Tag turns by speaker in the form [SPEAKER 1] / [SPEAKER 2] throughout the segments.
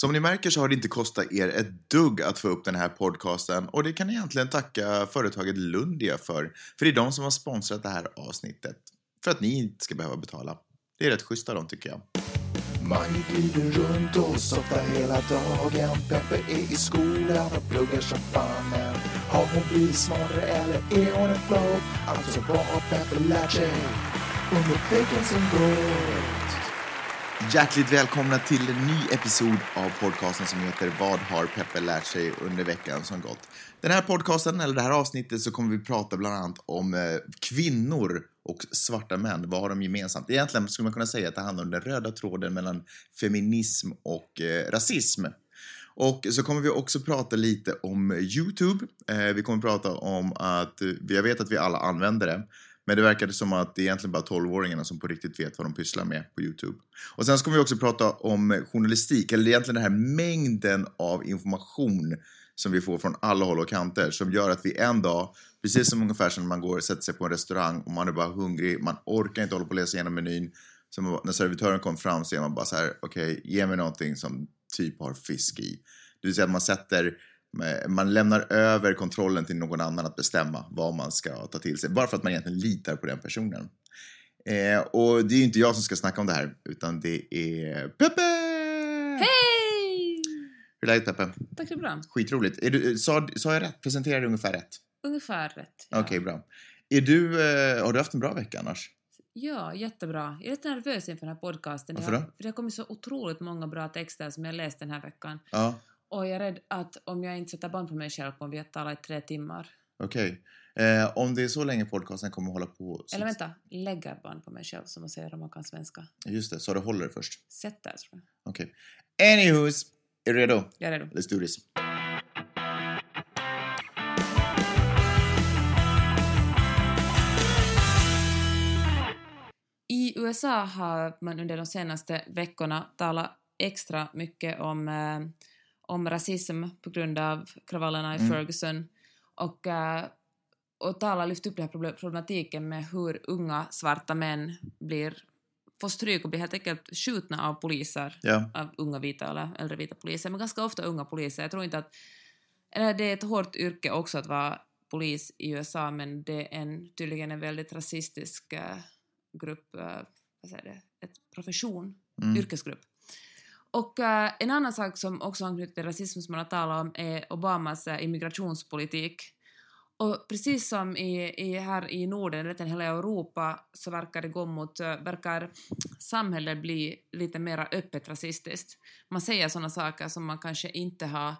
[SPEAKER 1] Som ni märker så har det inte kostat er ett dugg att få upp den här podcasten och det kan ni egentligen tacka företaget Lundia för. För det är de som har sponsrat det här avsnittet. För att ni inte ska behöva betala. Det är rätt schysst av dem tycker jag.
[SPEAKER 2] Mange glider runt och softar hela dagen Peppe är i skolan och pluggar som fan men Har hon blivit smartare eller är hon en flow? Alltså vad har Peppe lärt sig under veckan som går?
[SPEAKER 1] Hjärtligt välkomna till en ny episod av podcasten som heter Vad har Peppe lärt sig under veckan som gått? Den här podcasten, eller det här avsnittet, så kommer vi prata bland annat om eh, kvinnor och svarta män. Vad har de gemensamt? Egentligen skulle man kunna säga att det handlar om den röda tråden mellan feminism och eh, rasism. Och så kommer vi också prata lite om YouTube. Eh, vi kommer prata om att, eh, jag vet att vi alla använder det, men det verkade som att det är egentligen bara 12-åringarna som på riktigt vet vad de pysslar med på YouTube. Och sen ska vi också prata om journalistik, eller egentligen den här mängden av information som vi får från alla håll och kanter som gör att vi en dag, precis som ungefär som när man går och sätter sig på en restaurang och man är bara hungrig, man orkar inte hålla på och läsa igenom menyn. Så man- när servitören kom fram så är man bara så här, okej, okay, ge mig någonting som typ har fisk i. Det vill säga att man sätter man lämnar över kontrollen till någon annan att bestämma vad man ska ta till sig. Bara för att man egentligen litar på den personen. Eh, och det är ju inte jag som ska snacka om det här, utan det är Peppe!
[SPEAKER 3] Hej!
[SPEAKER 1] Hur är läget Peppe?
[SPEAKER 3] Tack så bra.
[SPEAKER 1] Skitroligt. Är du, sa, sa jag rätt? Presenterade du ungefär rätt?
[SPEAKER 3] Ungefär rätt.
[SPEAKER 1] Okej, bra. Är du, eh, har du haft en bra vecka annars?
[SPEAKER 3] Ja, jättebra. Jag är lite nervös inför den här podcasten.
[SPEAKER 1] Varför
[SPEAKER 3] Det har,
[SPEAKER 1] då?
[SPEAKER 3] för det har kommit så otroligt många bra texter som jag läst den här veckan.
[SPEAKER 1] Ja,
[SPEAKER 3] Och jag är rädd att om jag inte sätter band på mig själv kommer vi att tala i tre timmar.
[SPEAKER 1] okej. Eh, om det är så länge podcasten kommer hålla på... Så,
[SPEAKER 3] Eller vänta, lägger band på mig själv som man säger om man kan svenska.
[SPEAKER 1] Just det, så du håller det först.
[SPEAKER 3] Sätter, tror jag.
[SPEAKER 1] Okej. Anywho's, är du redo?
[SPEAKER 3] Jag är redo.
[SPEAKER 1] Let's do this.
[SPEAKER 3] I USA har man under de senaste veckorna talat extra mycket om, eh, om rasism på grund av kravallerna i
[SPEAKER 1] Mm.
[SPEAKER 3] Ferguson och, eh, och talat lyft upp den här proble- problematiken med hur unga svarta män blir får stryk och blir helt enkelt skjutna av poliser,
[SPEAKER 1] Ja,
[SPEAKER 3] av unga vita eller äldre vita poliser, men ganska ofta unga poliser. Jag tror inte att... Eller det är ett hårt yrke också att vara polis i USA, men det är en, tydligen en väldigt rasistisk eh, grupp, eh, vad säger det, ett profession,
[SPEAKER 1] mm.
[SPEAKER 3] yrkesgrupp. Och eh, en annan sak som också anknyter till rasism som man har talat om är Obamas eh, immigrationspolitik. Och precis som i, i, här i Norden, eller hela Europa, så verkar det gå mot, eh, verkar samhället bli lite mer öppet rasistiskt. Man säger sådana saker som man kanske inte har,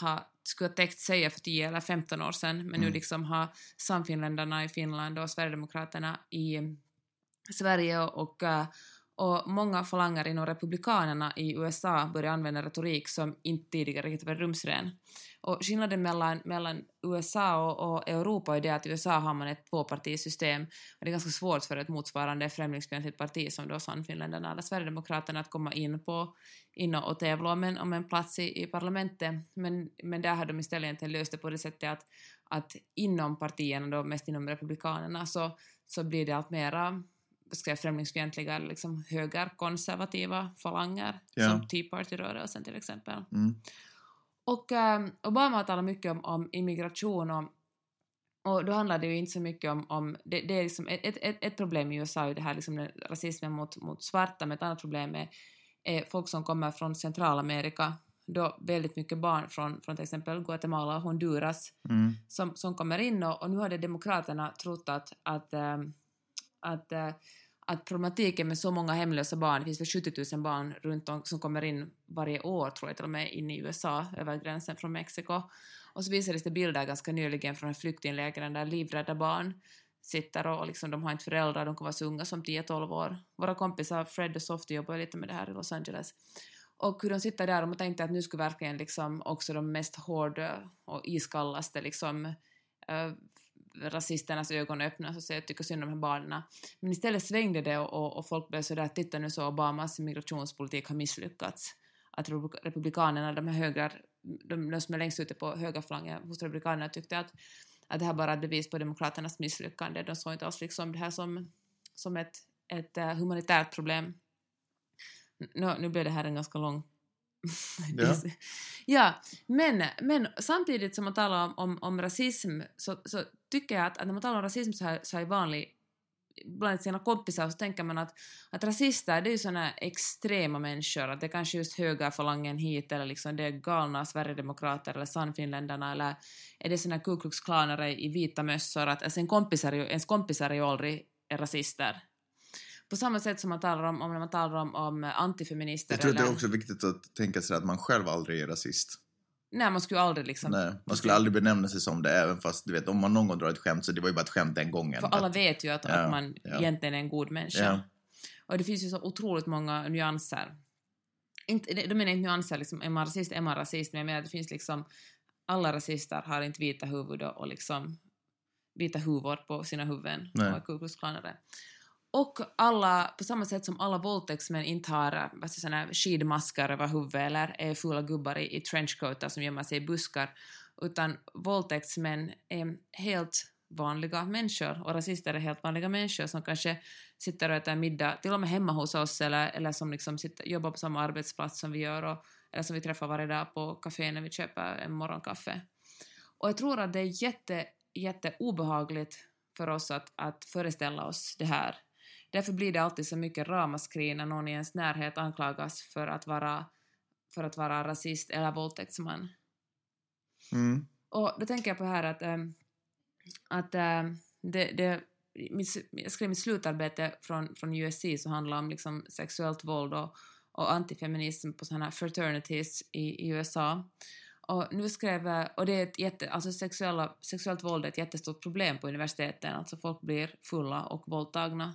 [SPEAKER 3] har skulle ha tänkt säga för 10 eller 15 år sedan, men nu
[SPEAKER 1] Mm.
[SPEAKER 3] liksom har Samfinländarna i Finland och Sverigedemokraterna i Sverige och, och många falanger inom Republikanerna i USA börjar använda retorik som inte tidigare riktigt var rumsren. Och skillnaden mellan, mellan USA och, och Europa är det att i USA har man ett tvåpartisystem och det är ganska svårt för ett motsvarande främlingsfientligt parti som då Sannfinländarna eller Sverigedemokraterna att komma in på in och, tävla om en, om en plats i, i parlamentet. Men, men där har de istället egentligen löst det på det sättet att, att inom partierna, då mest inom Republikanerna, så, så blir det allt mera ska jag, säga, främlingsfientliga, liksom högerkonservativa falanger,
[SPEAKER 1] Ja.
[SPEAKER 3] som Tea Party-rörelsen till exempel.
[SPEAKER 1] Mm.
[SPEAKER 3] Och eh, Obama har talat mycket om, om immigration och, och då handlar det ju inte så mycket om, om det, det är liksom ett, ett, ett, problem i USA är ju det här liksom rasismen mot, mot svarta, men ett annat problem är, är folk som kommer från Centralamerika, då väldigt mycket barn från, från till exempel Guatemala och Honduras
[SPEAKER 1] Mm.
[SPEAKER 3] som, som kommer in och, och nu har det Demokraterna trott att, att, ähm, att, äh, att problematiken med så många hemlösa barn, det finns väl 70 000 barn runt om som kommer in varje år tror jag till och med in i USA över gränsen från Mexiko. Och så visades det bilder ganska nyligen från flyktinglägren där livrädda barn sitter och liksom, de har inte föräldrar, de kan vara så unga som 10-12 år. Våra kompisar Fred och Softie jobbar lite med det här i Los Angeles. Och hur de sitter där och man tänkte att nu skulle verkligen liksom också de mest hårda och iskallaste liksom eh, rasisternas ögon öppnas och säger att tycker synd om de här barnen. Men istället svängde det och, och, och folk började sådär titta nu så Obamas migrationspolitik har misslyckats. Att republikanerna, de här högra, de, de som är längst ute på högerflangen hos republikanerna tyckte att, att det här bara är ett bevis på demokraternas misslyckande. De såg inte alls liksom det här som, som ett, ett eh, humanitärt problem. Nu, nu blev det här en ganska lång
[SPEAKER 1] Ja.
[SPEAKER 3] ja, men, men samtidigt som man talar om, om, om rasism så, så tycker jag att, att när man talar om rasism så här, så här vanlig bland sina kompisar så tänker man att, att rasister det är ju såna extrema människor, att det är kanske just högerfalangen hit eller liksom det är galna Sverigedemokrater eller Sannfinländarna eller är det såna Ku Klux Klanare i vita mössor, att alltså en kompisar, är ens kompisar är ju aldrig rasister. På samma sätt som man talar om, om när man talar om, om antifeminister
[SPEAKER 1] Jag tror att det
[SPEAKER 3] eller...
[SPEAKER 1] är också viktigt att tänka sig att man själv aldrig är rasist.
[SPEAKER 3] Nej, man skulle aldrig liksom...
[SPEAKER 1] Nej, man skulle aldrig benämna sig som det, även fast du vet, om man någon gång drar ett skämt så det var ju bara ett skämt den gången.
[SPEAKER 3] För alla
[SPEAKER 1] Att-
[SPEAKER 3] vet ju att,
[SPEAKER 1] Ja,
[SPEAKER 3] att man
[SPEAKER 1] ja.
[SPEAKER 3] egentligen är en god människa.
[SPEAKER 1] Ja.
[SPEAKER 3] Och det finns ju så otroligt många nyanser. Inte, då menar jag inte nyanser, liksom, är man rasist är man rasist, men jag menar att det finns liksom... Alla rasister har inte vita huvud och, liksom vita huvor på sina huvuden
[SPEAKER 1] Nej.
[SPEAKER 3] och är. Och alla, på samma sätt som alla våldtäktsmän inte har eh, skidmaskar över huvudet eller är fula gubbar i, i trenchcoatar som gömmer sig i buskar, utan våldtäktsmän är helt vanliga människor och rasister är helt vanliga människor som kanske sitter och äter middag till och med hemma hos oss eller, eller som liksom sitter, jobbar på samma arbetsplats som vi gör och, eller som vi träffar varje dag på kafé när vi köper en morgonkaffe. Och jag tror att det är jätte, jätte obehagligt för oss att, att föreställa oss det här. Därför blir det alltid så mycket ramaskri när någon i ens närhet anklagas för att vara, för att vara rasist eller våldtäktsman.
[SPEAKER 1] Mm.
[SPEAKER 3] Och då tänker jag på här att, ähm, att ähm, det, det, mitt, jag skrev mitt slutarbete från, från USC som handlar om liksom sexuellt våld och, och antifeminism på sådana här fraternities i, i USA. Och nu skrev och det är ett jätte, alltså sexuella, sexuellt våld är ett jättestort problem på universiteten, alltså folk blir fulla och våldtagna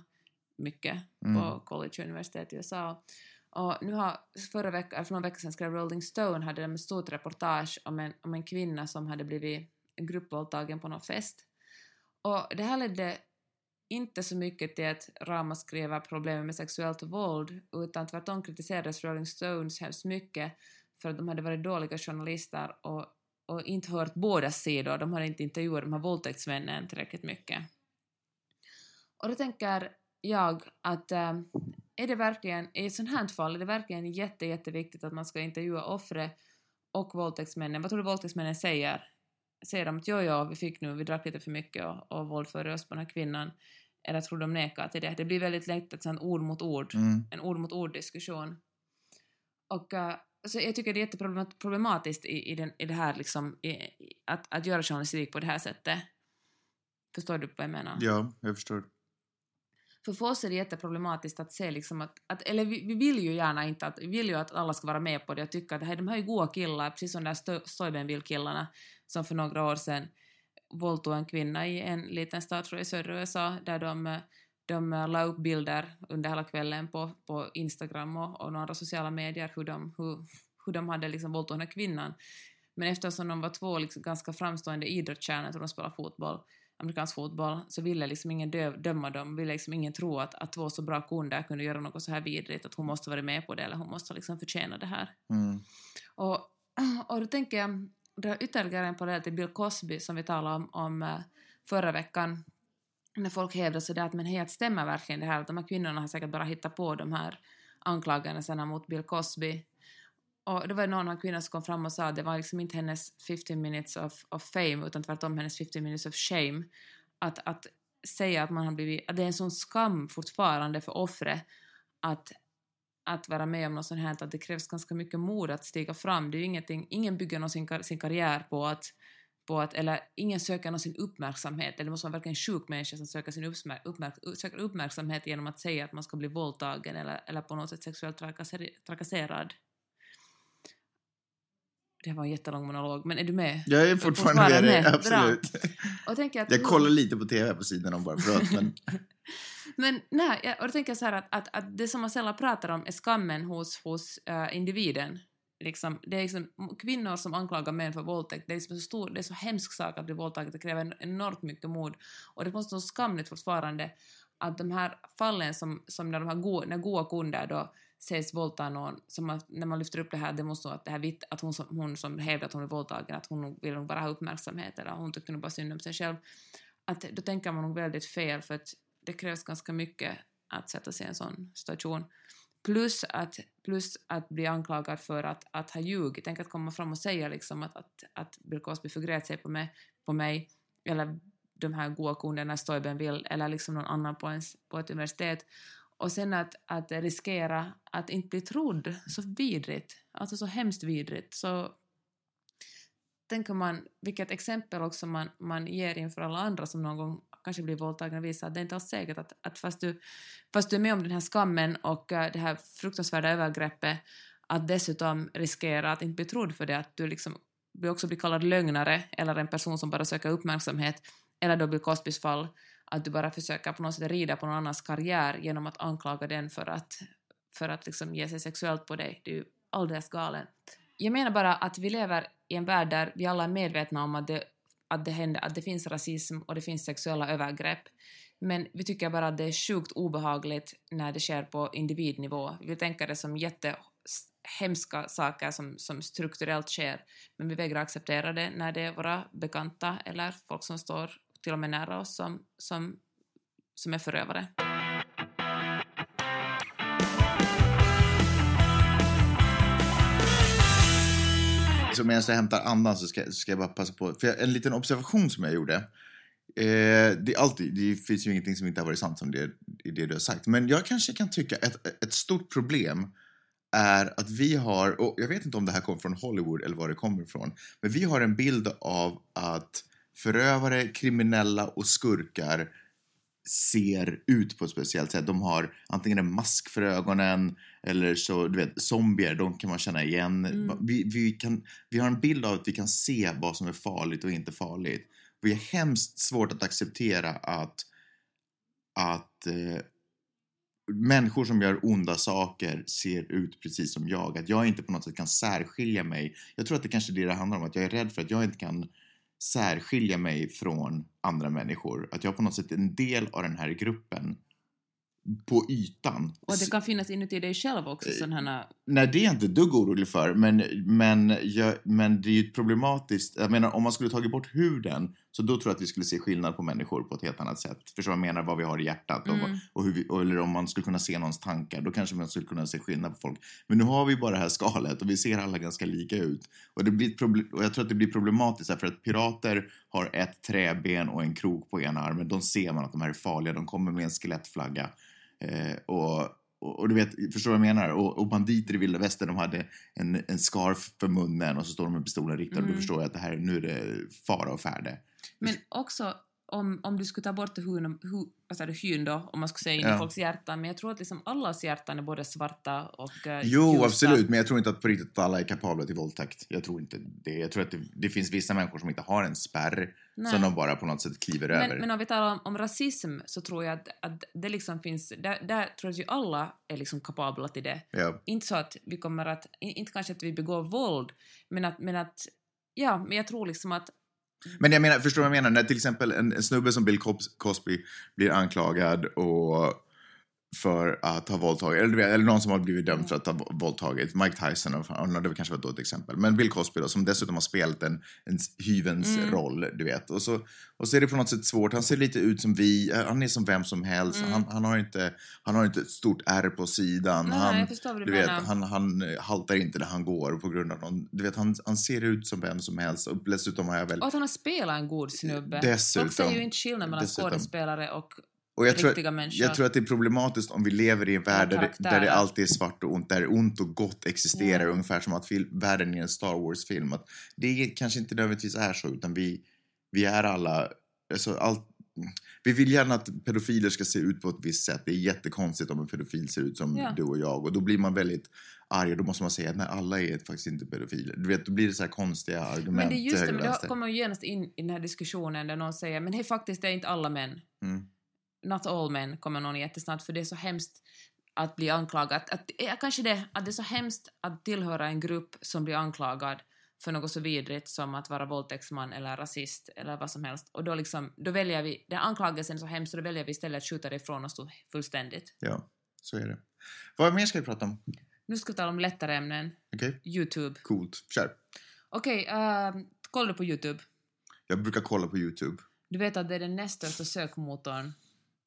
[SPEAKER 3] mycket
[SPEAKER 1] Mm.
[SPEAKER 3] på college och universitet i USA. Och nu har, förra veckan, för några veckor sedan skrev Rolling Stone hade de ett stort reportage om en, om en kvinna som hade blivit gruppvåldtagen på någon fest. Och det här ledde inte så mycket till ett ramaskri över problemet med sexuellt våld, utan tvärtom kritiserades Rolling Stones hemskt mycket för att de hade varit dåliga journalister och, och inte hört båda sidor. De hade inte intervjuat de här våldtäktsmännen tillräckligt mycket. Och då tänker jag att äh, är det verkligen, i ett sånt här fall, är det verkligen jätte, jätteviktigt att man ska intervjua offret och våldtäktsmännen? Vad tror du våldtäktsmännen säger? Säger de att jo, jo, vi fick nu, vi drack lite för mycket och, och våldförde oss på den här kvinnan? Eller tror de nekar till det? Det blir väldigt lätt ett sånt ord mot ord,
[SPEAKER 1] Mm.
[SPEAKER 3] en ord mot ord diskussion. Och äh, så jag tycker det är jätteproblematiskt i, i, den, i det här liksom, i, att, att göra journalistik på det här sättet. Förstår du vad jag menar?
[SPEAKER 1] Ja, jag förstår.
[SPEAKER 3] För för oss är det jätteproblematiskt att se liksom att, att eller vi, vi vill ju gärna inte att, vi vill ju att alla ska vara med på det och tycka att hey, de här är goa killar, precis som de där Stoibenville-killarna som för några år sedan våldtog en kvinna i en liten stad, tror jag, i södra USA, där de, de la upp bilder under hela kvällen på, på Instagram och, och några andra sociala medier hur de, hur, hur de hade liksom våldtagit den här kvinnan. Men eftersom de var två liksom ganska framstående idrottsstjärnor, jag tror de spelade fotboll, amerikansk fotboll, så ville liksom ingen dö, döma dem, ville liksom ingen tro att, att två så bra kunder kunde göra något så här vidrigt, att hon måste vara med på det eller hon måste liksom förtjäna det här.
[SPEAKER 1] Mm.
[SPEAKER 3] Och, och då tänker jag, dra ytterligare en parallell till Bill Cosby som vi talade om, om eh, förra veckan, när folk hävdar sådär att men hej, att stämmer verkligen det här, att de här kvinnorna har säkert bara hittat på de här anklagelserna mot Bill Cosby. Och då var det någon kvinna som kom fram och sa att det var liksom inte hennes 15 minutes of, of fame, utan tvärtom hennes 15 minutes of shame. Att, att säga att man har blivit, att det är en sån skam fortfarande för offret att, att vara med om något sånt här, att det krävs ganska mycket mod att stiga fram. Det är ju ingenting, ingen bygger någon sin, kar- sin karriär på att, på att, eller ingen söker någon sin uppmärksamhet, eller det måste vara verkligen en sjuk människa som söker, sin uppmärk, uppmärk, söker uppmärksamhet genom att säga att man ska bli våldtagen eller, eller på något sätt sexuellt trakasser, trakasserad. Det var en jättelång monolog, men är du med?
[SPEAKER 1] Jag är fortfarande
[SPEAKER 3] Fortfarande
[SPEAKER 1] med dig, absolut.
[SPEAKER 3] Och tänker att
[SPEAKER 1] Jag kollar lite på TV på sidan om bara för att, men
[SPEAKER 3] Men nej, jag- och då tänker jag så här att, att, att det som man sällan pratar om är skammen hos, hos eh, individen. Liksom, det är liksom kvinnor som anklagar män för våldtäkt, det är, liksom så stor, det är så hemsk sak att bli våldtagen, det kräver en- enormt mycket mod. Och det måste vara skamligt fortfarande att de här fallen som, som när de här när goa kunder då sägs våldta någon, som att, när man lyfter upp det här, det måste vara att, det här vitt, att hon, som, hon som hävdar att hon är våldtagen, att hon vill nog bara ha uppmärksamhet eller hon tyckte nog bara synd om sig själv. Att då tänker man nog väldigt fel för att det krävs ganska mycket att sätta sig i en sån situation. Plus att, plus att bli anklagad för att, att ha ljugit. Tänk att komma fram och säga liksom att, att, att Bill Cosby förgrät sig på mig, på mig eller de här goa kunderna Stoiben vill, eller liksom någon annan på, ens, på ett universitet. Och sen att, att riskera att inte bli trodd, så vidrigt, alltså så hemskt vidrigt. Så tänker man, vilket exempel också man, man ger inför alla andra som någon gång kanske blir våldtagna visar att det är inte alls säkert att, att fast, du, fast du är med om den här skammen och äh, det här fruktansvärda övergreppet att dessutom riskera att inte bli trodd för det, att du liksom också blir kallad lögnare eller en person som bara söker uppmärksamhet eller då blir Cosbys fall att du bara försöker på något sätt rida på någon annans karriär genom att anklaga den för att, för att liksom ge sig sexuellt på dig. Det är ju alldeles galet. Jag menar bara att vi lever i en värld där vi alla är medvetna om att det, att det, händer, att det finns rasism och det finns sexuella övergrepp. Men vi tycker bara att det är sjukt obehagligt när det sker på individnivå. Vi tänker det som jättehemska saker som, som strukturellt sker, men vi vägrar acceptera det när det är våra bekanta eller folk som står till och med nära oss som, som, som är förövare.
[SPEAKER 1] Så medan jag hämtar andan så ska, ska jag bara passa på. För jag, en liten observation som jag gjorde. Eh, det, är alltid, det finns ju ingenting som inte har varit sant som det, det du har sagt. Men jag kanske kan tycka ett, ett stort problem är att vi har, och jag vet inte om det här kommer från Hollywood eller var det kommer ifrån, men vi har en bild av att förövare, kriminella och skurkar ser ut på ett speciellt sätt. De har antingen en mask för ögonen eller så, du vet, zombier, de kan man känna igen.
[SPEAKER 3] Mm.
[SPEAKER 1] Vi, vi, kan, vi har en bild av att vi kan se vad som är farligt och inte farligt. Vi har hemskt svårt att acceptera att, att eh, människor som gör onda saker ser ut precis som jag. Att jag inte på något sätt kan särskilja mig. Jag tror att det kanske är det det handlar om, att jag är rädd för att jag inte kan särskilja mig från andra människor. Att jag på något sätt är en del av den här gruppen på ytan.
[SPEAKER 3] Och det kan finnas inuti dig själv
[SPEAKER 1] Eh,
[SPEAKER 3] också sådana här...
[SPEAKER 1] Nej, det är jag inte dugg orolig för. Men, men, jag, men det är ju problematiskt. Jag menar, om man skulle tagit bort huden så då tror jag att vi skulle se skillnad på människor på ett helt annat sätt. Förstår vad jag menar? Vad vi har i hjärtat. Och,
[SPEAKER 3] Mm.
[SPEAKER 1] och hur vi, och, eller om man skulle kunna se någons tankar. Då kanske man skulle kunna se skillnad på folk. Men nu har vi bara det här skalet och vi ser alla ganska lika ut. Och, det blir och jag tror att det blir problematiskt därför att pirater har ett träben och en krok på ena armen. De ser man att de här är farliga. De kommer med en skelettflagga. Eh, och, och, och du vet, förstår du vad jag menar? Och, och banditer i vilda västern, de hade en, en scarf för munnen och så står de med pistolen riktad. Och
[SPEAKER 3] Mm.
[SPEAKER 1] då förstår jag att det här, nu är det fara och färde.
[SPEAKER 3] Men också om, om du skulle ta bort hyn, hu, du, hyn då, om man skulle säga in
[SPEAKER 1] Ja.
[SPEAKER 3] i folks hjärtan, men jag tror att liksom allas hjärtan är både svarta och uh,
[SPEAKER 1] Jo, absolut, men jag tror inte att på riktigt att alla är kapabla till våldtäkt. Jag tror inte det. Jag tror att det, det finns vissa människor som inte har en spärr
[SPEAKER 3] Nej.
[SPEAKER 1] som de bara på något sätt kliver över.
[SPEAKER 3] Men, men om vi talar om, om rasism så tror jag att, att det liksom finns, där, där tror jag att vi alla är liksom kapabla till det.
[SPEAKER 1] Ja.
[SPEAKER 3] Inte så att vi kommer att, in- inte kanske att vi begår våld, men att, men att ja, men jag tror liksom att Mm.
[SPEAKER 1] Men jag menar, förstår du vad jag menar? När till exempel en, en snubbe som Bill Cosby blir anklagad och för att ha våldtagit, eller, eller någon som har blivit dömd för att ha vå- våldtagit, Mike Tyson, och, det kanske var då ett exempel, men Bill Cosby då, som dessutom har spelat en, en hyvens
[SPEAKER 3] Mm.
[SPEAKER 1] roll, du vet. Och så, och så är det på något sätt svårt, han ser lite ut som vi, han är som vem som helst,
[SPEAKER 3] Mm.
[SPEAKER 1] han, han, har inte, han har inte ett stort ärr på sidan,
[SPEAKER 3] Nej,
[SPEAKER 1] han,
[SPEAKER 3] du
[SPEAKER 1] du vet, han, han eh, haltar inte när han går på grund av någon, du vet, han, han ser ut som vem som helst och dessutom har jag väl
[SPEAKER 3] Och att han har spelat en god snubbe.
[SPEAKER 1] Dessutom.
[SPEAKER 3] Folk ser ju inte skillnad mellan
[SPEAKER 1] Dessutom.
[SPEAKER 3] skådespelare och
[SPEAKER 1] Och jag tror,
[SPEAKER 3] människor.
[SPEAKER 1] jag tror att det är problematiskt om vi lever i en värld där det, där det alltid är svart och ont, där ont och gott existerar,
[SPEAKER 3] Ja.
[SPEAKER 1] ungefär som att fil- världen är en Star Wars-film. Att det är, kanske inte nödvändigtvis är så, utan vi, vi är alla... Alltså, allt, vi vill gärna att pedofiler ska se ut på ett visst sätt. Det är jättekonstigt om en pedofil ser ut som
[SPEAKER 3] Ja.
[SPEAKER 1] du och jag. Och då blir man väldigt arg och då måste man säga att nej, alla är faktiskt inte pedofiler. Du vet, då blir det så här konstiga argument
[SPEAKER 3] Men det är just det, men det kommer ju genast in i den här diskussionen där någon säger men hej faktiskt det är inte alla män.
[SPEAKER 1] Mm.
[SPEAKER 3] Not all men kommer någon jättesnabbt för det är så hemskt att bli anklagad. Att, ja, kanske det, att det är så hemskt att tillhöra en grupp som blir anklagad för något så vidrigt som att vara våldtäktsman eller rasist eller vad som helst. Och då, liksom, då väljer vi, den anklagelsen är så hemsk så då väljer vi istället att skjuta det ifrån oss fullständigt.
[SPEAKER 1] Ja, så är det. Vad mer ska vi prata om?
[SPEAKER 3] Nu ska vi tala om lättare ämnen.
[SPEAKER 1] Okej,
[SPEAKER 3] Youtube.
[SPEAKER 1] coolt. Kör.
[SPEAKER 3] Okej, okay, kolla du på Youtube.
[SPEAKER 1] Jag brukar kolla på YouTube.
[SPEAKER 3] Du vet att det är den näst största sökmotorn.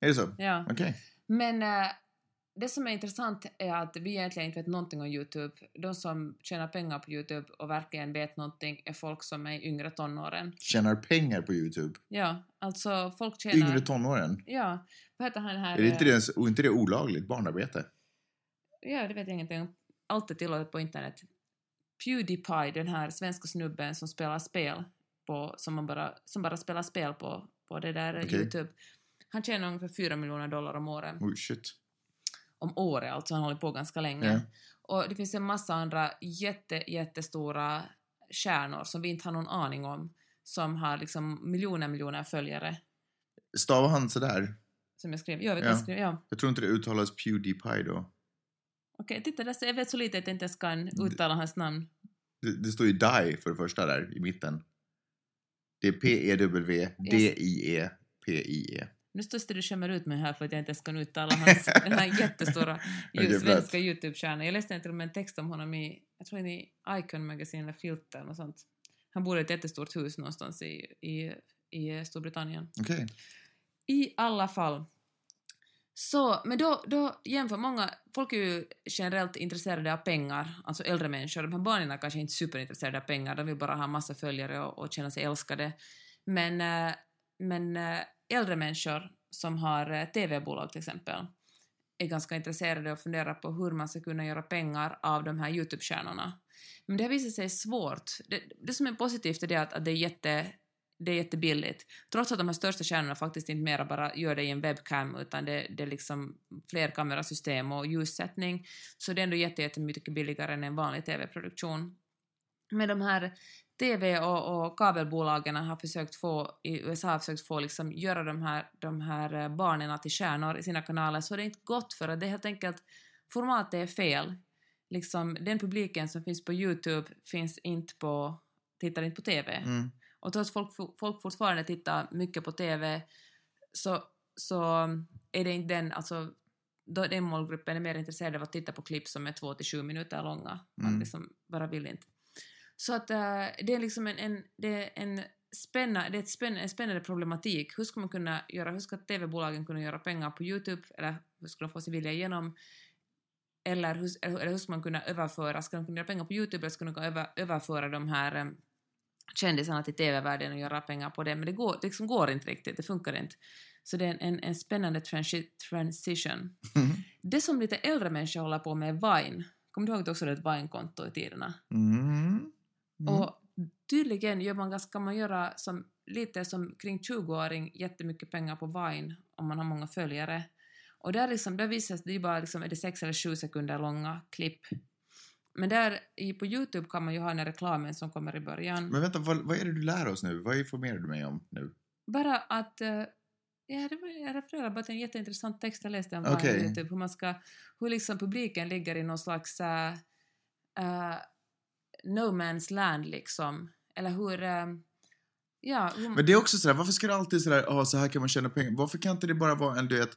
[SPEAKER 1] Är det så?
[SPEAKER 3] Ja.
[SPEAKER 1] Okej.
[SPEAKER 3] Men, eh, det som är intressant är att vi egentligen inte vet någonting om Youtube. De som tjänar pengar på Youtube och verkligen vet någonting är folk som är yngre tonåren.
[SPEAKER 1] Tjänar pengar på Youtube?
[SPEAKER 3] Ja, alltså folk tjänar...
[SPEAKER 1] Yngre tonåren?
[SPEAKER 3] Ja, vad heter han här?
[SPEAKER 1] Är det inte det, är inte det olagligt barnarbete?
[SPEAKER 3] Ja, det vet jag ingenting om. Allt är tillåtet på internet. Pewdiepie, den här svenska snubben som spelar spel på, som, man bara, som bara spelar spel på, på det där
[SPEAKER 1] Okej.
[SPEAKER 3] Youtube. Han tjänar ungefär 4 miljoner dollar om året.
[SPEAKER 1] Oj, shit.
[SPEAKER 3] Om året, alltså han håller på ganska länge.
[SPEAKER 1] Ja.
[SPEAKER 3] Och det finns en massa andra jätte, jättestora stjärnor som vi inte har någon aning om, som har liksom miljoner, miljoner följare.
[SPEAKER 1] Stavar han sådär?
[SPEAKER 3] Som jag skrev. Jag vet
[SPEAKER 1] Ja.
[SPEAKER 3] jag skrev, ja.
[SPEAKER 1] Jag tror inte det uttalas Pewdiepie då.
[SPEAKER 3] Okej, titta där, ser- jag vet så lite att jag inte ens kan uttala hans namn.
[SPEAKER 1] Det, det står ju Die för det första där i mitten. Det är P-E-W-D-I-E-P-I-E.
[SPEAKER 3] Nu står du skämmer ut mig här för att jag inte ens kan uttala hans, den här jättestora svenska Youtube-stjärnan. Jag läste till och med en text om honom i, jag tror det är i Icon Magazine eller Filter och sånt. Han bor i ett jättestort hus någonstans i, i, i Storbritannien.
[SPEAKER 1] Okej.
[SPEAKER 3] I alla fall. Så, men då, då jämför många, folk är ju generellt intresserade av pengar, alltså äldre människor. De här barnen är kanske inte superintresserade av pengar, de vill bara ha massa följare och, och känna sig älskade. Men, eh, men eh, äldre människor som har eh, TV-bolag till exempel är ganska intresserade och funderar på hur man ska kunna göra pengar av de här YouTube-stjärnorna. Men det har visat sig svårt. Det, det som är positivt är det att, att det är jätte det är jättebilligt. Trots att de här största stjärnorna faktiskt inte mera bara gör det i en webcam utan det, det är liksom fler kamerasystem och ljussättning så det är ändå jätte, jättemycket billigare än en vanlig TV-produktion. Men de här TV och, och kabelbolagen har försökt få, i USA har försökt få liksom göra de här, de här eh, barnen till stjärnor i sina kanaler så det är inte gott för att det är helt enkelt formatet är fel. Liksom, den publiken som finns på Youtube finns inte på, tittar inte på TV.
[SPEAKER 1] Mm.
[SPEAKER 3] Och trots att folk, folk fortfarande tittar mycket på TV så, så är det inte den, alltså då den målgruppen är mer intresserad av att titta på klipp som är två till sju minuter långa. Man
[SPEAKER 1] Mm.
[SPEAKER 3] liksom bara vill inte. Så att eh, det är liksom en, en, det är en, spänna, det är ett spänn, en spännande problematik. Hur ska man kunna göra, hur ska TV-bolagen kunna göra pengar på Youtube eller hur ska de få sin vilja igenom? Eller hur, eller hur ska man kunna överföra, ska de kunna göra pengar på Youtube eller ska de kunna över, överföra de här eh, kändisarna till TV-världen och göra pengar på det, men det, går, det liksom går inte riktigt, det funkar inte. Så det är en, en, en spännande transi transition. Det som lite äldre människor håller på med är Vine. Kommer du ihåg att också det ett Vine-konto i tiderna?
[SPEAKER 1] Mm. Mm.
[SPEAKER 3] Och tydligen gör man ganska, kan man göra som, lite som kring 20-åring jättemycket pengar på Vine om man har många följare. Och där, liksom, där visas det ju bara liksom, är det sex eller sju sekunder långa klipp. Men där på Youtube kan man ju ha den reklamen som kommer i början.
[SPEAKER 1] Men vänta, vad, vad är det du lär oss nu? Vad informerar du mig om nu?
[SPEAKER 3] Bara att... eh, ja, det var, jag refererar bara till en jätteintressant text jag läste om okay. Youtube. Hur, man ska, hur liksom publiken ligger i någon slags uh, no man's land liksom. Eller hur... eh, ja, hur,
[SPEAKER 1] Men det är också sådär, varför ska det alltid sådär, ja så här kan man tjäna pengar. Varför kan inte det bara vara en, du vet,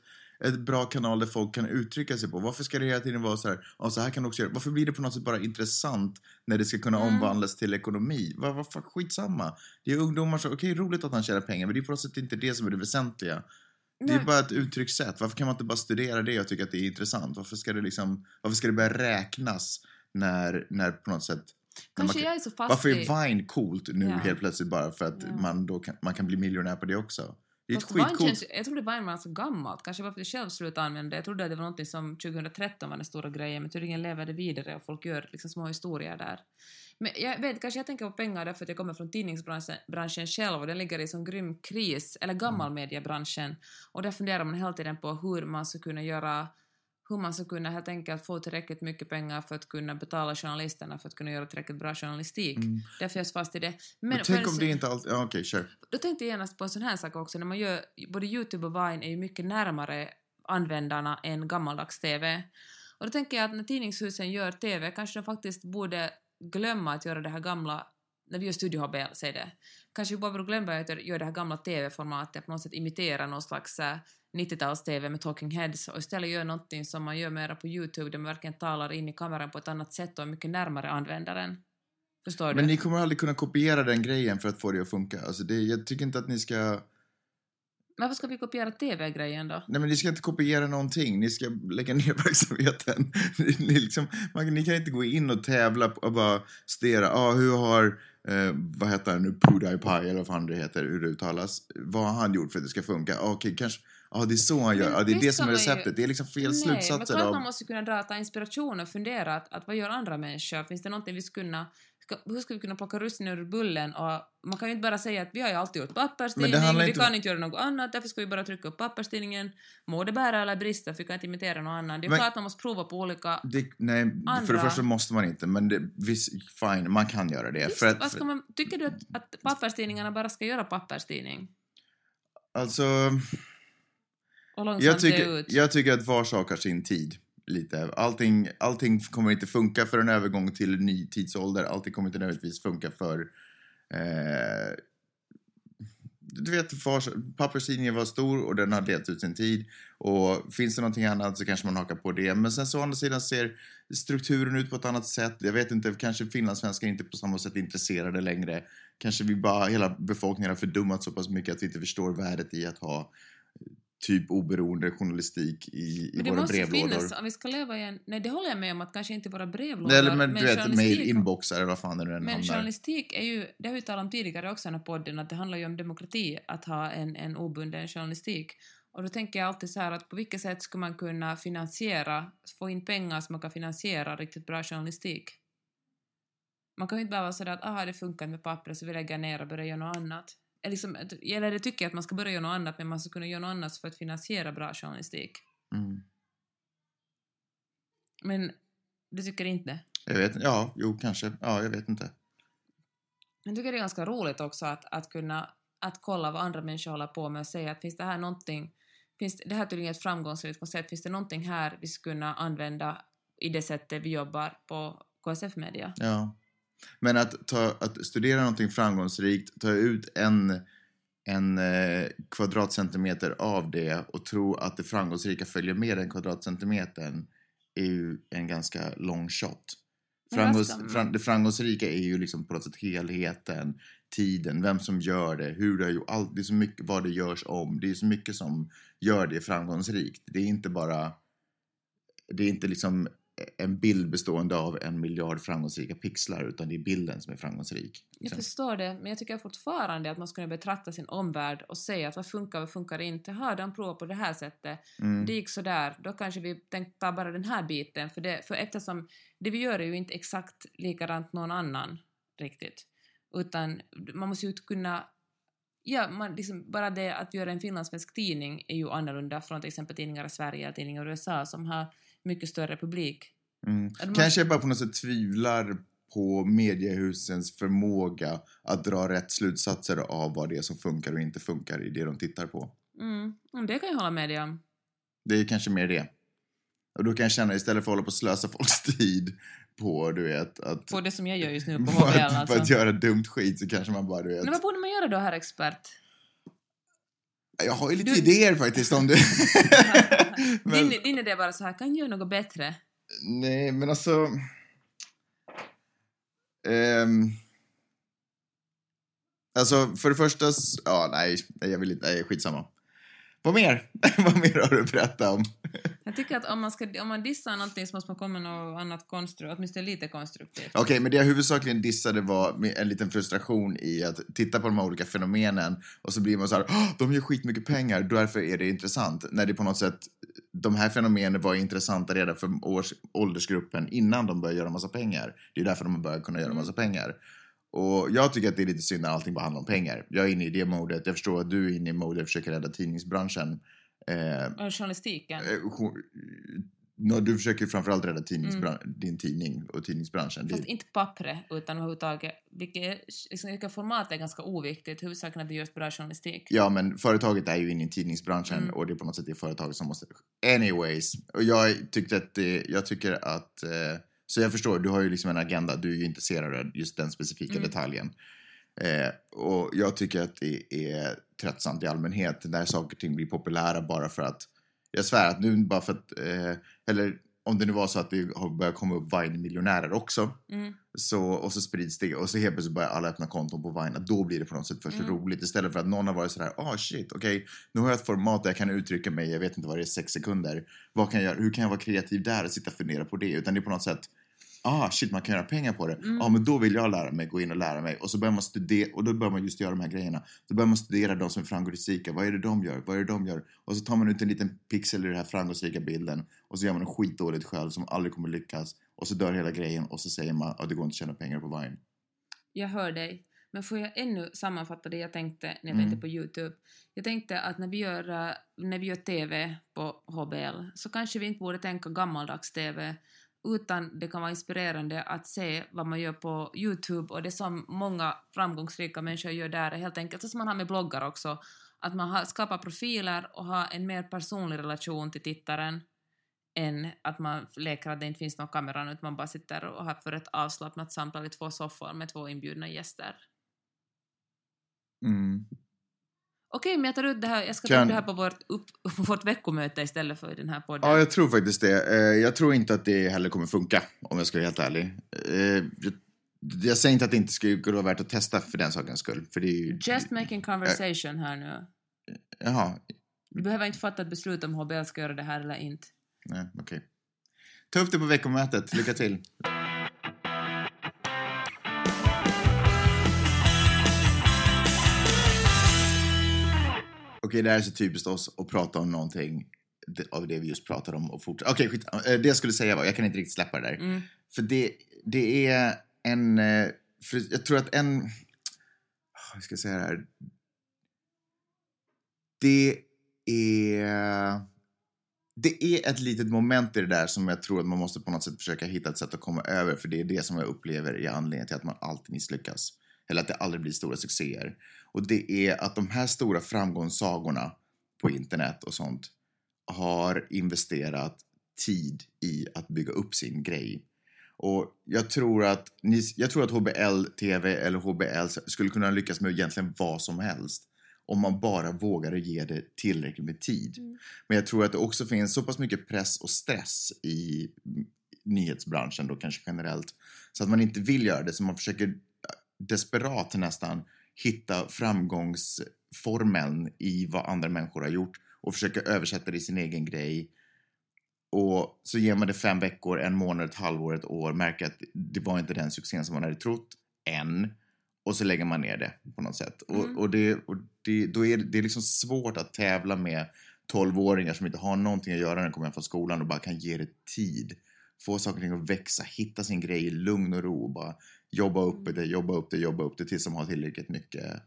[SPEAKER 1] ett bra kanal där folk kan uttrycka sig på? Varför ska det hela tiden vara sådär, ja så här kan du också göra. Varför blir det på något sätt bara intressant när det ska kunna
[SPEAKER 3] Mm.
[SPEAKER 1] omvandlas till ekonomi? Vad, fan, skitsamma. Det är ungdomar som, okej roligt att han tjänar pengar, men det är på något sätt inte det som är det väsentliga. Det är
[SPEAKER 3] Nej.
[SPEAKER 1] bara ett uttryckssätt. Varför kan man inte bara studera det och tycka att det är intressant? Varför ska det liksom, varför ska det börja räknas när, när på något sätt
[SPEAKER 3] kanske
[SPEAKER 1] man,
[SPEAKER 3] jag är så fast
[SPEAKER 1] varför är Vine coolt nu
[SPEAKER 3] Ja.
[SPEAKER 1] helt plötsligt bara för att
[SPEAKER 3] Ja.
[SPEAKER 1] man, då kan, man kan bli miljonär på det också? Det är ett
[SPEAKER 3] Fast
[SPEAKER 1] skitcoolt...
[SPEAKER 3] känns, jag trodde Vine var ganska gammalt, kanske bara för att jag själv slutade använda det. Jag trodde att det var något som 2013 var den stora grejen, men tydligen lever det vidare och folk gör liksom små historier där. Men jag vet, kanske jag tänker på pengar därför att jag kommer från tidningsbranschen branschen själv och den ligger i sån grym kris, eller gammalmediebranschen. Och där funderar man hela tiden på hur man ska kunna göra hur man ska kunna helt enkelt få tillräckligt mycket pengar för att kunna betala journalisterna för att kunna göra tillräckligt bra journalistik.
[SPEAKER 1] Mm.
[SPEAKER 3] Därför är jag fast i det.
[SPEAKER 1] Men,
[SPEAKER 3] för
[SPEAKER 1] tänk om det inte alltid... Ja, okej, kör.
[SPEAKER 3] då tänkte jag genast på en sån här sak också, när man gör, både Youtube och Vine är ju mycket närmare användarna än gammaldags TV. Och då tänker jag att när tidningshusen gör TV kanske de faktiskt borde glömma att göra det här gamla, när vi gör Studio HB, säg det, kanske glömma att göra det här gamla TV-formatet, på något sätt imitera någon slags äh, 90-tals-TV med talking heads och istället göra någonting som man gör mera på Youtube där man verkligen talar in i kameran på ett annat sätt och är mycket närmare användaren. Förstår du?
[SPEAKER 1] Men ni kommer aldrig kunna kopiera den grejen för att få det att funka. Alltså det, jag tycker inte att ni ska...
[SPEAKER 3] Varför ska vi kopiera TV-grejen då?
[SPEAKER 1] Nej men ni ska inte kopiera någonting, ni ska lägga ner verksamheten. ni, ni, liksom, man, ni kan inte gå in och tävla och bara stera, ah, hur har, eh, vad heter han nu, PewDiePie eller vad fan det heter, hur det uttalas. Vad har han gjort för att det ska funka? Ah, Okej, kanske, ja ah, det är så han gör,
[SPEAKER 3] Men
[SPEAKER 1] ah, det är det som är
[SPEAKER 3] man ju-
[SPEAKER 1] receptet. Det är liksom fel
[SPEAKER 3] Nej, men
[SPEAKER 1] slutsatser
[SPEAKER 3] klart
[SPEAKER 1] av...
[SPEAKER 3] man måste kunna dra ta inspiration och fundera att, att vad gör andra människor? Finns det någonting vi skulle kunna ska, hur ska vi kunna plocka russinen ur bullen? Och man kan ju inte bara säga att vi har ju alltid gjort papperstidning, vi
[SPEAKER 1] inte
[SPEAKER 3] kan inte göra något annat, därför ska vi bara trycka upp papperstidningen. Må det bära eller brista, för vi kan inte imitera någon annan. Det är
[SPEAKER 1] Men-
[SPEAKER 3] klart man måste prova på olika...
[SPEAKER 1] Det, nej, för det
[SPEAKER 3] Andra-
[SPEAKER 1] första måste man inte, men det, visst, fine, man kan göra det.
[SPEAKER 3] Visst,
[SPEAKER 1] för att,
[SPEAKER 3] ska man, tycker du att, att papperstidningarna bara ska göra papperstidning?
[SPEAKER 1] alltså,
[SPEAKER 3] Och långsamt
[SPEAKER 1] jag tycker,
[SPEAKER 3] ut?
[SPEAKER 1] jag tycker att var sak har sin tid. Lite. Allting, allting kommer inte funka för en övergång till en ny tidsålder. Allting kommer inte nödvändigtvis funka för... Eh, du vet, var, papperstidningen var stor och den har levt ut sin tid. Och finns det någonting annat så kanske man hakar på det. Men sen så å andra sidan ser strukturen ut på ett annat sätt. Jag vet inte, kanske finlandssvenskar inte på samma sätt intresserade längre. Kanske vi bara, hela befolkningen har fördummat så pass mycket att vi inte förstår värdet i att ha typ oberoende journalistik i, i
[SPEAKER 3] Men
[SPEAKER 1] våra
[SPEAKER 3] måste
[SPEAKER 1] brevlådor.
[SPEAKER 3] finnas, om vi ska leva i en... Nej, det håller jag med om att kanske inte våra brevlådor,
[SPEAKER 1] Nej, eller men du vet,
[SPEAKER 3] journalistik-
[SPEAKER 1] mail, inboxar eller vad fan det nu än
[SPEAKER 3] Men
[SPEAKER 1] hamnar.
[SPEAKER 3] journalistik är ju, det har vi talat om tidigare också i den här podden, att det handlar ju om demokrati, att ha en, en obunden journalistik. Och då tänker jag alltid så här att på vilket sätt ska man kunna finansiera, få in pengar som man kan finansiera riktigt bra journalistik? Man kan ju inte bara vara sådär att aha, det funkar med pappret så vi lägger ner och börjar göra något annat. Liksom, eller det tycker jag att man ska börja göra något annat, men man ska kunna göra något annat för att finansiera bra journalistik.
[SPEAKER 1] Mm.
[SPEAKER 3] Men du tycker inte?
[SPEAKER 1] Jag vet Ja, jo, kanske. Ja, jag vet inte.
[SPEAKER 3] Jag tycker det är ganska roligt också att, att kunna att kolla vad andra människor håller på med och säga att finns det här någonting, finns det här är tydligen ett framgångsrikt koncept, finns det någonting här vi skulle kunna använda i det sättet vi jobbar på KSF Media?
[SPEAKER 1] Ja. Men att, ta, att studera någonting framgångsrikt, ta ut en, en eh, kvadratcentimeter av det och tro att det framgångsrika följer med den kvadratcentimetern är ju en ganska lång shot. Framgångs, fram, det framgångsrika är ju liksom på något sätt helheten, tiden, vem som gör det, hur det har gjort, allt, det är så mycket vad det görs om, det är så mycket som gör det framgångsrikt. Det är inte bara, det är inte liksom en bild bestående av en miljard framgångsrika pixlar utan det är bilden som är framgångsrik.
[SPEAKER 3] Jag
[SPEAKER 1] Liksom.
[SPEAKER 3] förstår det, men jag tycker fortfarande att man skulle betrakta sin omvärld och säga att vad funkar, vad funkar inte? Har de provat på det här sättet?
[SPEAKER 1] Mm.
[SPEAKER 3] Det gick sådär, då kanske vi tänkte ta bara den här biten, för, det, för eftersom det vi gör är ju inte exakt likadant någon annan riktigt, utan man måste ju kunna Ja, man, liksom, bara det att göra en finlandssvensk tidning är ju annorlunda från till exempel tidningar i Sverige eller tidningar i USA som har mycket större publik.
[SPEAKER 1] Mm. Kanske jag bara på något sätt tvivlar på mediehusens förmåga att dra rätt slutsatser av vad det är som funkar och inte funkar i det de tittar på.
[SPEAKER 3] Mm, det kan jag hålla med dig om.
[SPEAKER 1] Det är kanske mer det. Och då kan jag känna istället för att hålla på och slösa folks tid på, du vet, att,
[SPEAKER 3] På det som jag gör just nu på HBL alltså.
[SPEAKER 1] att göra dumt skit så kanske man bara, du vet.
[SPEAKER 3] Men vad borde man göra då, herr expert?
[SPEAKER 1] Jag har ju lite
[SPEAKER 3] Du-
[SPEAKER 1] idéer faktiskt om det. men,
[SPEAKER 3] Din, din idé är bara så här, kan jag göra något bättre?
[SPEAKER 1] nej, men alltså... Ehm, alltså, för det första... Ja, nej, nej, jag vill inte... Nej, skitsamma. Vad mer? Vad mer har du att berätta om?
[SPEAKER 3] Jag tycker att om man, ska, om man dissar någonting så måste man komma med något annat konstruktivt, åtminstone lite konstruktivt.
[SPEAKER 1] Okej, men det jag huvudsakligen dissade var en liten frustration i att titta på de här olika fenomenen och så blir man så här, "Åh, de gör skitmycket pengar, därför är det intressant. När det på något sätt, de här fenomenen var intressanta redan för års, åldersgruppen innan de började göra massa pengar. Det är därför de har börjat kunna göra
[SPEAKER 3] Mm.
[SPEAKER 1] massa pengar. Och jag tycker att det är lite synd när allting bara handlar om pengar. Jag är inne i det modet, jag förstår att du är inne i modet att försöka rädda tidningsbranschen. Eh,
[SPEAKER 3] Och journalistiken.
[SPEAKER 1] Eh, nå, du försöker framförallt rädda tidningsbran- din tidning och tidningsbranschen.
[SPEAKER 3] Fast
[SPEAKER 1] Det,
[SPEAKER 3] inte pappret, utan överhuvudtaget. Vilket, liksom, vilka format är ganska oviktigt. Huvudsaken är att det görs bra journalistik.
[SPEAKER 1] ja, men företaget är ju inne i tidningsbranschen
[SPEAKER 3] Mm.
[SPEAKER 1] och det är på något sätt det företaget som måste... Anyways, och jag tyckte att det, jag tycker att... Eh, så jag förstår, du har ju liksom en agenda, du är ju intresserad av just den specifika
[SPEAKER 3] Mm.
[SPEAKER 1] detaljen. Eh, och jag tycker att det är tröttsamt i allmänhet när saker och ting blir populära bara för att... Jag svär att nu bara för att... Eh, eller om det nu var så att det har börjat komma upp Vine-miljonärer också,
[SPEAKER 3] Mm.
[SPEAKER 1] så, och så sprids det och så helt plötsligt börjar alla öppna konton på Vine, då blir det på något sätt först
[SPEAKER 3] Mm.
[SPEAKER 1] roligt istället för att någon har varit sådär, ah shit, okej, nu har jag ett format där jag kan uttrycka mig, jag vet inte vad det är, sex sekunder. Vad kan jag göra? Hur kan jag vara kreativ där och sitta och fundera på det? Utan det är på något sätt, ah shit, man kan göra pengar på det.
[SPEAKER 3] Mm.
[SPEAKER 1] ah, men då vill jag lära mig, gå in och lära mig. Och så börjar man studera, och då börjar man just göra de här grejerna. Då börjar man studera de som är framgångsrika. Vad är det de gör? Vad är det de gör? Och så tar man ut en liten pixel i den här framgångsrika bilden och så gör man en skitdåligt själv som aldrig kommer lyckas. Och så dör hela grejen och så säger man att ah, det går inte att tjäna pengar på Vine.
[SPEAKER 3] Jag hör dig. Men får jag ännu sammanfatta det jag tänkte när jag
[SPEAKER 1] Mm.
[SPEAKER 3] tänkte på Youtube? Jag tänkte att när vi, gör, eh, när vi gör TV på HBL så kanske vi inte borde tänka gammaldags TV utan det kan vara inspirerande att se vad man gör på Youtube och det som många framgångsrika människor gör där är helt enkelt så som man har med bloggar också att man skapar profiler och har en mer personlig relation till tittaren än att man leker att det inte finns någon kamera utan man bara sitter och har för ett avslappnat samtal i två soffor med två inbjudna gäster.
[SPEAKER 1] Mm.
[SPEAKER 3] Okej, men jag tar ut det här, jag ska ta
[SPEAKER 1] Kan-
[SPEAKER 3] upp det här på vårt, upp, på vårt veckomöte istället för den här podden.
[SPEAKER 1] Ja, jag tror faktiskt det. Eh, Jag tror inte att det heller kommer funka, om jag ska vara helt ärlig. Eh, jag- säger inte att det inte skulle vara värt att testa för den sakens skull. För det är ju...
[SPEAKER 3] Just making conversation här nu.
[SPEAKER 1] Jaha,
[SPEAKER 3] Du behöver inte fatta ett beslut om HBL ska göra det här eller inte.
[SPEAKER 1] nej, okej. Ta upp det på veckomötet. Lycka till. Okej, det här är så typiskt oss att prata om någonting av det vi just pratade om och fortsätta. Okej, skit. Eh, Det jag skulle säga var, jag kan inte riktigt släppa det där.
[SPEAKER 3] Mm.
[SPEAKER 1] För det, det är en... eh, För jag tror att en... Hur ska jag säga det här? Det är... Det är ett litet moment i det där som jag tror att man måste på något sätt försöka hitta ett sätt att komma över. För det är det som jag upplever är anledningen till att man alltid misslyckas. Eller att det aldrig blir stora succéer. Och det är att de här stora framgångssagorna på internet och sånt har investerat tid i att bygga upp sin grej. Och jag tror att, ni, jag tror att HBL TV eller HBL skulle kunna lyckas med egentligen vad som helst om man bara vågar ge det tillräckligt med tid.
[SPEAKER 3] Mm.
[SPEAKER 1] Men jag tror att det också finns så pass mycket press och stress i nyhetsbranschen då kanske generellt så att man inte vill göra det så man försöker desperat nästan hitta framgångsformeln i vad andra människor har gjort och försöka översätta det i sin egen grej och så ger man det fem veckor, en månad, ett halvår, ett år, märker att det var inte den succén som man hade trott än. Och så lägger man ner det på något sätt.
[SPEAKER 3] Mm.
[SPEAKER 1] Och, och, det, och det, då är det, det är liksom svårt att tävla med 12-åringar som inte har någonting att göra när de kommer hem från skolan och bara kan ge det tid. Få saker och ting att växa, hitta sin grej i lugn och ro och bara jobba upp det, jobba upp det, jobba upp det tills de har tillräckligt mycket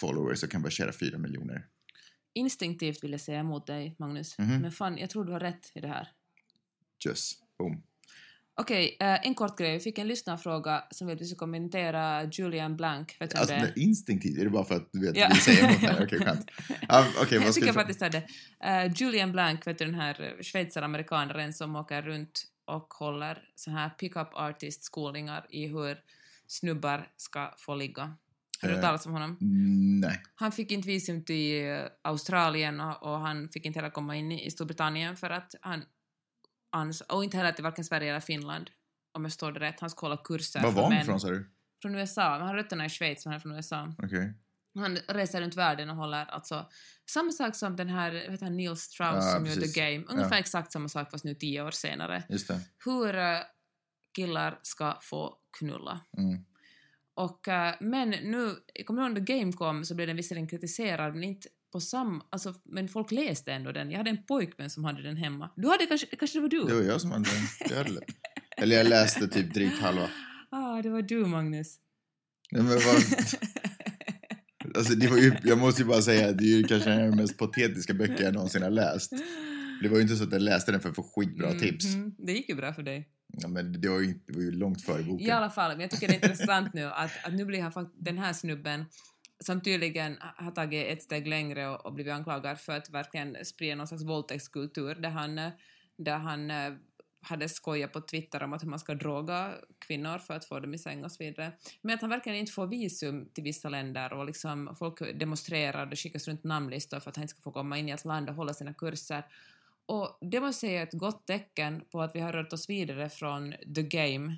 [SPEAKER 1] followers och kan börja tjäna 4 miljoner.
[SPEAKER 3] Instinktivt vill jag säga emot dig, Magnus.
[SPEAKER 1] Mhm.
[SPEAKER 3] Men fan, jag tror du har rätt i det här.
[SPEAKER 1] Just, boom.
[SPEAKER 3] Okej, eh, en kort grej. Vi fick en lyssnarfråga som vill att vi ska kommentera Julian Blank. Vet
[SPEAKER 1] Alltså
[SPEAKER 3] det är?
[SPEAKER 1] instinktivt, är det bara för att du vet
[SPEAKER 3] Ja.
[SPEAKER 1] du säger? Okej, skönt. Ja, okej, vad
[SPEAKER 3] jag tycker
[SPEAKER 1] du
[SPEAKER 3] faktiskt det. Uh, Julian Blank, vet du den här schweizar-amerikanaren som åker runt och håller så här pick-up artist-skolningar i hur snubbar ska få ligga. Har du hört
[SPEAKER 1] Eh.
[SPEAKER 3] talas om honom?
[SPEAKER 1] Nej.
[SPEAKER 3] Han fick inte visum till eh, Australien och, och han fick inte heller komma in i Storbritannien för att han ans och inte heller till varken Sverige eller Finland om jag står det rätt. Han ska hålla kurser
[SPEAKER 1] Var var han ifrån sa du?
[SPEAKER 3] Från USA. Han har rötterna i Schweiz men han är från USA.
[SPEAKER 1] Okej.
[SPEAKER 3] Han reser runt världen och håller alltså samma sak som den här, vet han, Neil Strauss
[SPEAKER 1] Ja,
[SPEAKER 3] som gjorde
[SPEAKER 1] precis.
[SPEAKER 3] The Game. Ungefär
[SPEAKER 1] Ja.
[SPEAKER 3] exakt samma sak fast nu tio år senare. Hur eh, killar ska få knulla.
[SPEAKER 1] Mm.
[SPEAKER 3] Och, eh, men nu, kommer ihåg när Game kom så blev den visserligen kritiserad men inte på samma, alltså, men folk läste ändå den. Jag hade en pojkvän som hade den hemma. Du hade kanske, kanske det var du?
[SPEAKER 1] Det var jag som hade jag hade, Eller jag läste typ drygt halva.
[SPEAKER 3] Ah, det var du Magnus.
[SPEAKER 1] Nej, men vad, alltså, det var ju, jag måste ju bara säga att det är ju kanske en av de mest patetiska böcker jag någonsin har läst. Det var ju inte så att jag läste den för att få skitbra tips.
[SPEAKER 3] Mhm, Det gick ju bra för dig.
[SPEAKER 1] Ja, men det var, ju, det var ju långt före boken.
[SPEAKER 3] I alla fall, men jag tycker det är intressant nu att, att nu blir han den här snubben som tydligen har tagit ett steg längre och, och blivit anklagad för att verkligen sprida någon slags våldtäktskultur där han, där han eh, hade skojat på Twitter om att man ska droga kvinnor för att få dem i säng och så vidare. Men att han verkligen inte får visum till vissa länder och liksom folk demonstrerar och det skickas runt namnlistor för att han inte ska få komma in i ett land och hålla sina kurser. Och det måste jag säga är ett gott tecken på att vi har rört oss vidare från the game.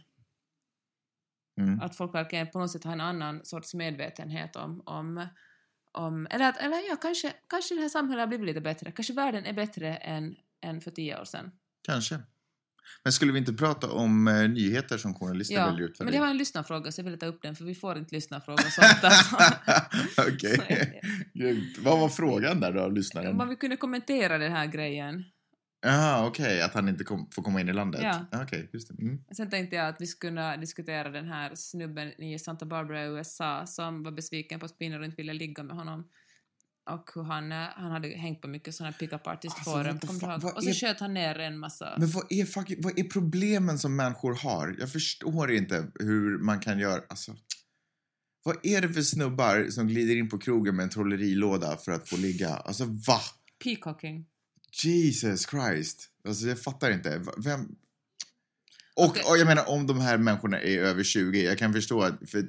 [SPEAKER 1] Mm.
[SPEAKER 3] Att folk verkligen på något sätt har en annan sorts medvetenhet om, om, om eller, att, eller ja, kanske, kanske det här samhället har blivit lite bättre. Kanske världen är bättre än, än för tio år sedan.
[SPEAKER 1] Kanske. Men skulle vi inte prata om eh, nyheter som journalister
[SPEAKER 3] Ja,
[SPEAKER 1] väljer ut
[SPEAKER 3] men det var en lyssnarfråga så jag ville ta upp den för vi får inte lyssnarfrågor så ofta.
[SPEAKER 1] Okej. Grymt. Vad var frågan där då lyssnaren?
[SPEAKER 3] Om vi kunde kommentera den här grejen.
[SPEAKER 1] Jaha, okej. Att han inte kom, får komma in i landet?
[SPEAKER 3] Ja.
[SPEAKER 1] Okej, just det. Mm.
[SPEAKER 3] Sen tänkte jag att vi skulle kunna diskutera den här snubben i Santa Barbara i USA som var besviken på att kvinnor inte ville ligga med honom. Och hur han, han hade hängt på mycket sådana pick-up artist-forum.
[SPEAKER 1] Alltså, fuck,
[SPEAKER 3] och så
[SPEAKER 1] är-
[SPEAKER 3] sköt han ner en massa...
[SPEAKER 1] Men vad är, fucking, vad är problemen som människor har? Jag förstår inte hur man kan göra... Alltså, vad är det för snubbar som glider in på krogen med en trollerilåda för att få ligga? Alltså, va?
[SPEAKER 3] Peacocking.
[SPEAKER 1] Jesus Christ. Alltså, jag fattar inte. Vem... Och,
[SPEAKER 3] Okej.
[SPEAKER 1] och jag menar, om de här människorna är över 20, jag kan förstå att för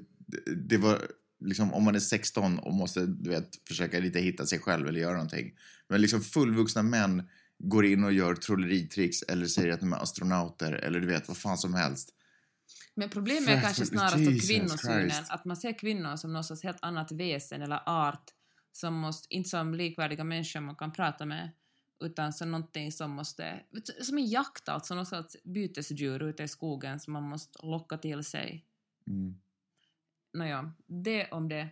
[SPEAKER 1] det var liksom om man är 16 och måste du vet, försöka lite hitta sig själv eller göra någonting. Men liksom fullvuxna män går in och gör trolleritricks eller säger att de är astronauter eller du vet vad fan som helst.
[SPEAKER 3] Men problemet är kanske snarast
[SPEAKER 1] Jesus
[SPEAKER 3] kvinnosynen.
[SPEAKER 1] Christ.
[SPEAKER 3] Att man ser kvinnor som något helt annat väsen eller art. Som måste, inte som likvärdiga människor man kan prata med. Utan som någonting som måste... Som en jakt alltså, något sorts bytesdjur ute i skogen som man måste locka till sig.
[SPEAKER 1] Mm.
[SPEAKER 3] Nåja, det om det.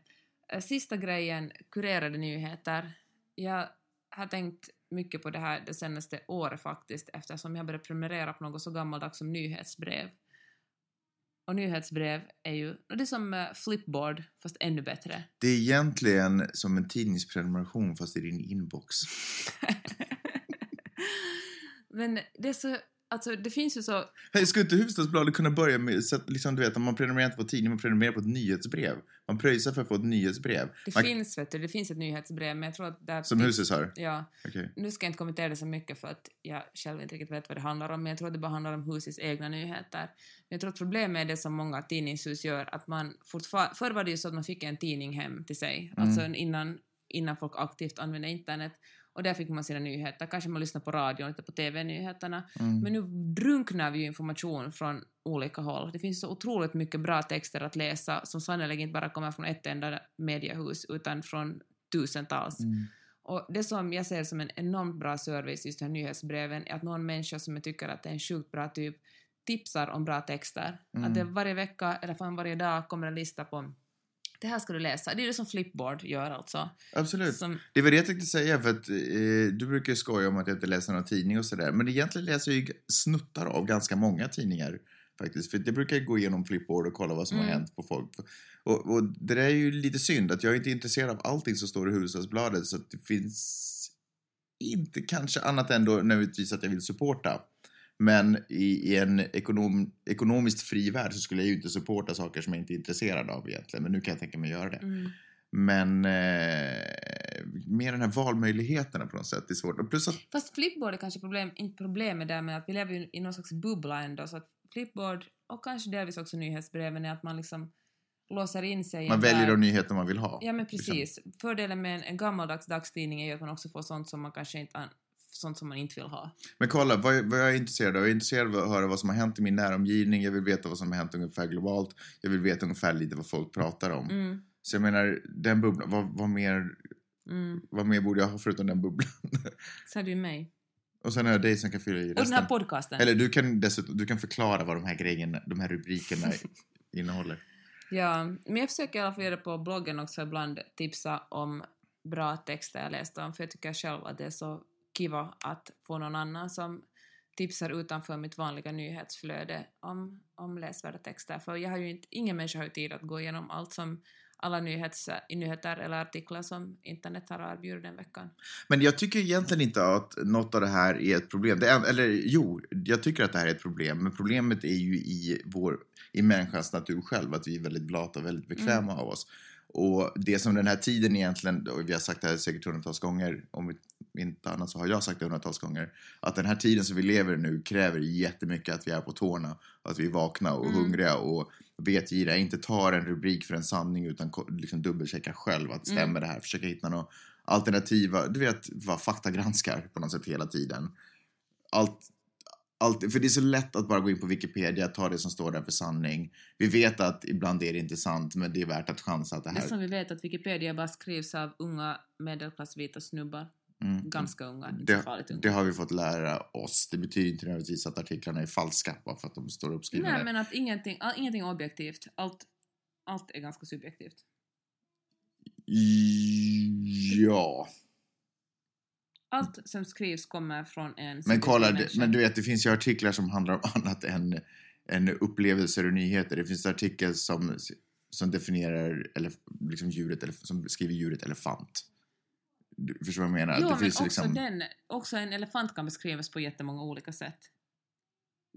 [SPEAKER 3] Eh, Sista grejen, kurerade nyheter. Jag har tänkt mycket på det här det senaste året faktiskt eftersom jag började prenumerera på något så gammaldags som nyhetsbrev. Och nyhetsbrev är ju det är som eh, Flipboard fast ännu bättre.
[SPEAKER 1] Det är egentligen som en tidningsprenumeration fast i din inbox.
[SPEAKER 3] Men det är så, alltså det finns ju så,
[SPEAKER 1] Hej, skulle inte Hufvudstadsbladet kunna börja med, så att, liksom, du vet, man prenumererar inte på tidning, man prenumererar på ett nyhetsbrev. Man pröjsar för att få ett nyhetsbrev.
[SPEAKER 3] det
[SPEAKER 1] Man,
[SPEAKER 3] finns vet du, det finns ett nyhetsbrev men jag tror att där...
[SPEAKER 1] Som huset har?
[SPEAKER 3] Ja,
[SPEAKER 1] Okej.
[SPEAKER 3] nu ska jag inte kommentera det så mycket för att jag själv inte riktigt vet vad det handlar om, men jag tror att det bara handlar om husets egna nyheter. Men jag tror att problemet är det som många tidningshus gör, att man fortfarande... Förr var det ju så att man fick en tidning hem till sig,
[SPEAKER 1] Mm.
[SPEAKER 3] alltså innan, innan folk aktivt använde internet. Och där fick man sina nyheter. Kanske man lyssnade på radio, inte på TV-nyheterna.
[SPEAKER 1] Mm.
[SPEAKER 3] Men nu drunknar vi ju information från olika håll. Det finns så otroligt mycket bra texter att läsa som sannerligen inte bara kommer från ett enda mediehus utan från tusentals.
[SPEAKER 1] Mm.
[SPEAKER 3] Och det som jag ser som en enormt bra service just de här nyhetsbreven är att någon människa som jag tycker att är en sjukt bra typ tipsar om bra texter.
[SPEAKER 1] Mm.
[SPEAKER 3] Att det varje vecka eller fan varje dag kommer en lista på det här ska du läsa. Det är det som Flipboard gör alltså.
[SPEAKER 1] Absolut.
[SPEAKER 3] Som,
[SPEAKER 1] Det var det jag tänkte säga, för att eh, du brukar ju skoja om att jag inte läser någon tidning och sådär. Men egentligen läser jag ju snuttar av ganska många tidningar faktiskt. För jag brukar gå igenom Flipboard och kolla vad som har
[SPEAKER 3] Mm.
[SPEAKER 1] hänt på folk. Och, och det där är ju lite synd, att jag är inte intresserad av allting som står i Hufvudstadsbladet. Så att det finns inte kanske annat än då nödvändigtvis att jag vill supporta. Men i, i en ekonom, ekonomiskt fri värld så skulle jag ju inte supporta saker som jag inte är intresserad av egentligen. Men nu kan jag tänka mig att göra det.
[SPEAKER 3] mm,
[SPEAKER 1] Men eh, mer den här valmöjligheterna på något sätt är svårt. Och plus att,
[SPEAKER 3] fast Flipboard är kanske problem, inte problemet där med att vi lever ju i någon slags bubbla ändå så att Flipboard och kanske delvis också nyhetsbreven är att man liksom låser in sig i
[SPEAKER 1] man väljer de nyheter man vill ha.
[SPEAKER 3] Ja men
[SPEAKER 1] liksom.
[SPEAKER 3] precis. Fördelen med en, en gammaldags dagstidning är ju att man också får sånt som man kanske inte an- sånt som man inte vill ha.
[SPEAKER 1] Men kolla, vad, vad jag är intresserad av? Jag är intresserad av att höra vad som har hänt i min näromgivning. Jag vill veta vad som har hänt ungefär globalt. Jag vill veta ungefär lite vad folk pratar om.
[SPEAKER 3] Mm,
[SPEAKER 1] Så jag menar, den bubblan, vad, vad, mer,
[SPEAKER 3] mm.
[SPEAKER 1] vad mer borde jag ha förutom den bubblan?
[SPEAKER 3] Så är det ju mig.
[SPEAKER 1] Och sen har jag dig som kan fylla i
[SPEAKER 3] Och den här
[SPEAKER 1] resten.
[SPEAKER 3] podcasten.
[SPEAKER 1] Eller du kan dessutom du kan förklara vad de här grejerna, de här rubrikerna innehåller.
[SPEAKER 3] Ja, men jag försöker i alla fall göra det på bloggen också ibland tipsa om bra texter jag läst om, för jag tycker själv att det är så kiva att få någon annan som tipsar utanför mitt vanliga nyhetsflöde om, om läsvärda texter. För jag har ju inte, ingen människa har ju tid att gå igenom allt som alla nyhets, nyheter eller artiklar som internet har att erbjuda den veckan.
[SPEAKER 1] Men jag tycker egentligen inte att något av det här är ett problem. Är, eller jo, jag tycker att det här är ett problem. Men problemet är ju i, vår, i människans natur själv. Att vi är väldigt blata och väldigt bekväma av oss. Och det som den här tiden egentligen, och vi har sagt det här säkert hundratals gånger, om inte annat så har jag sagt det hundratals gånger, att den här tiden som vi lever nu kräver jättemycket att vi är på tårna, att vi är vakna och
[SPEAKER 3] Mm.
[SPEAKER 1] hungriga och vetgiriga, inte tar en rubrik för en sanning utan liksom dubbelcheckar själv att stämmer det här, försöka hitta något alternativa, du vet vad faktagranskar på något sätt hela tiden. allt, allt, för det är så lätt att bara gå in på Wikipedia, ta det som står där för sanning. Vi vet att ibland är det inte sant, men det är värt att chansa att det
[SPEAKER 3] Det
[SPEAKER 1] här...
[SPEAKER 3] som vi vet att Wikipedia bara skrivs av unga medelklassvita snubbar.
[SPEAKER 1] Mm.
[SPEAKER 3] Ganska unga, inte
[SPEAKER 1] Det,
[SPEAKER 3] farligt unga.
[SPEAKER 1] det har vi fått lära oss. Det betyder inte nödvändigtvis att artiklarna är falska bara för att de står uppskrivna.
[SPEAKER 3] Nej,
[SPEAKER 1] där.
[SPEAKER 3] men att ingenting, all, ingenting är objektivt. Allt, allt är ganska subjektivt.
[SPEAKER 1] Ja,
[SPEAKER 3] Allt som skrivs kommer från en
[SPEAKER 1] men kolla,
[SPEAKER 3] människa.
[SPEAKER 1] men du vet det finns ju artiklar som handlar om annat än, än upplevelser och nyheter. Det finns artiklar som, som definierar eller, liksom djuret, som skriver djuret elefant. Du förstår vad jag menar?
[SPEAKER 3] Jo,
[SPEAKER 1] det
[SPEAKER 3] men
[SPEAKER 1] finns
[SPEAKER 3] också,
[SPEAKER 1] liksom,
[SPEAKER 3] den, också en elefant kan beskrivas på jättemånga olika sätt.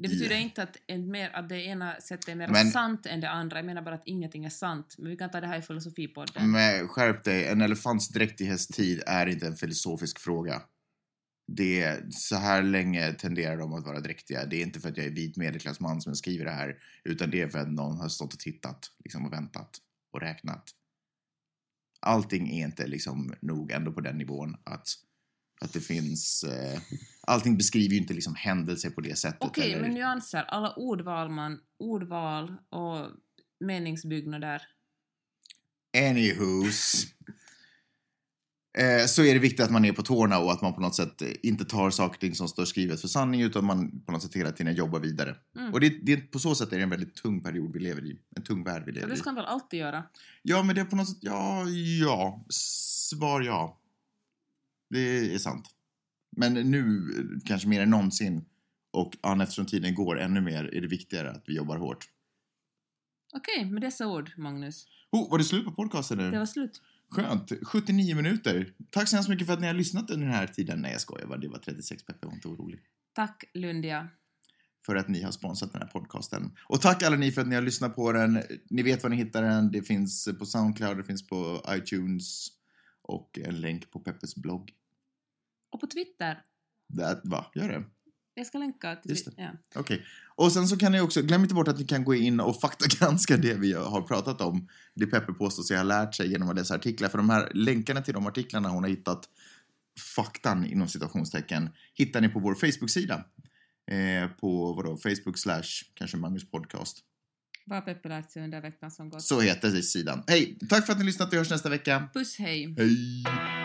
[SPEAKER 3] Det betyder
[SPEAKER 1] Ja.
[SPEAKER 3] inte att, en mer, att det ena sättet är mer
[SPEAKER 1] Men-
[SPEAKER 3] sant än det andra. Jag menar bara att ingenting är sant. Men vi kan ta det här i filosofipodden.
[SPEAKER 1] Men skärp dig, en elefants dräktighetstid är inte en filosofisk fråga. Det är, så här länge tenderar de att vara dräktiga. Det är inte för att jag är vit medelklassman som skriver det här, utan det är för att någon har stått och tittat liksom, och väntat och räknat. Allting är inte liksom nog ändå på den nivån att, att det finns... Eh, allting beskriver ju inte liksom händelser på det sättet.
[SPEAKER 3] Okej,
[SPEAKER 1] eller-
[SPEAKER 3] men nyanser. Alla ordval, man, ordval och meningsbyggnader.
[SPEAKER 1] Anywho's. Eh, så är det viktigt att man är på tårna och att man på något sätt eh, inte tar saker och ting som står skrivet för sanning utan man på något sätt hela tiden jobbar vidare.
[SPEAKER 3] Mm.
[SPEAKER 1] Och det, det, på så sätt är det en väldigt tung period vi lever i. En tung värld vi lever
[SPEAKER 3] det
[SPEAKER 1] i.
[SPEAKER 3] ska man väl alltid göra?
[SPEAKER 1] Ja, men det är på något sätt, ja, ja. Svar ja. Det är sant. Men nu, kanske mer än någonsin, och ja, eftersom tiden går ännu mer, är det viktigare att vi jobbar hårt.
[SPEAKER 3] Okej, med dessa ord, Magnus.
[SPEAKER 1] Oh, var det slut på podcasten nu?
[SPEAKER 3] Det var slut.
[SPEAKER 1] Skönt. 79 minuter. Tack så hemskt mycket för att ni har lyssnat under den här tiden. Nej, jag skojar bara. Det var 36 Peppe, var inte orolig.
[SPEAKER 3] Tack, Lundia.
[SPEAKER 1] För att ni har sponsrat den här podcasten. Och tack alla ni för att ni har lyssnat på den. Ni vet var ni hittar den. Det finns på Soundcloud, det finns på iTunes och en länk på Peppes blogg.
[SPEAKER 3] Och på Twitter.
[SPEAKER 1] Det, va? Gör det?
[SPEAKER 3] Jag ska länka till
[SPEAKER 1] Just
[SPEAKER 3] Twitter. Ja.
[SPEAKER 1] Okej. Och sen så kan ni också, glöm inte bort att ni kan gå in och faktagranska det vi har pratat om. Det Peppe påstår sig ha lärt sig genom att läsa artiklar. För de här länkarna till de artiklarna hon har hittat, faktan inom citationstecken, hittar ni på vår Facebook-sida. Eh, på vadå, Facebook slash kanske Magnus podcast.
[SPEAKER 3] Vad har Peppe lärt sig under veckan som gått?
[SPEAKER 1] Så heter sidan. Hej! Tack för att ni lyssnat. Vi hörs nästa vecka.
[SPEAKER 3] Puss, hej!
[SPEAKER 1] Hej!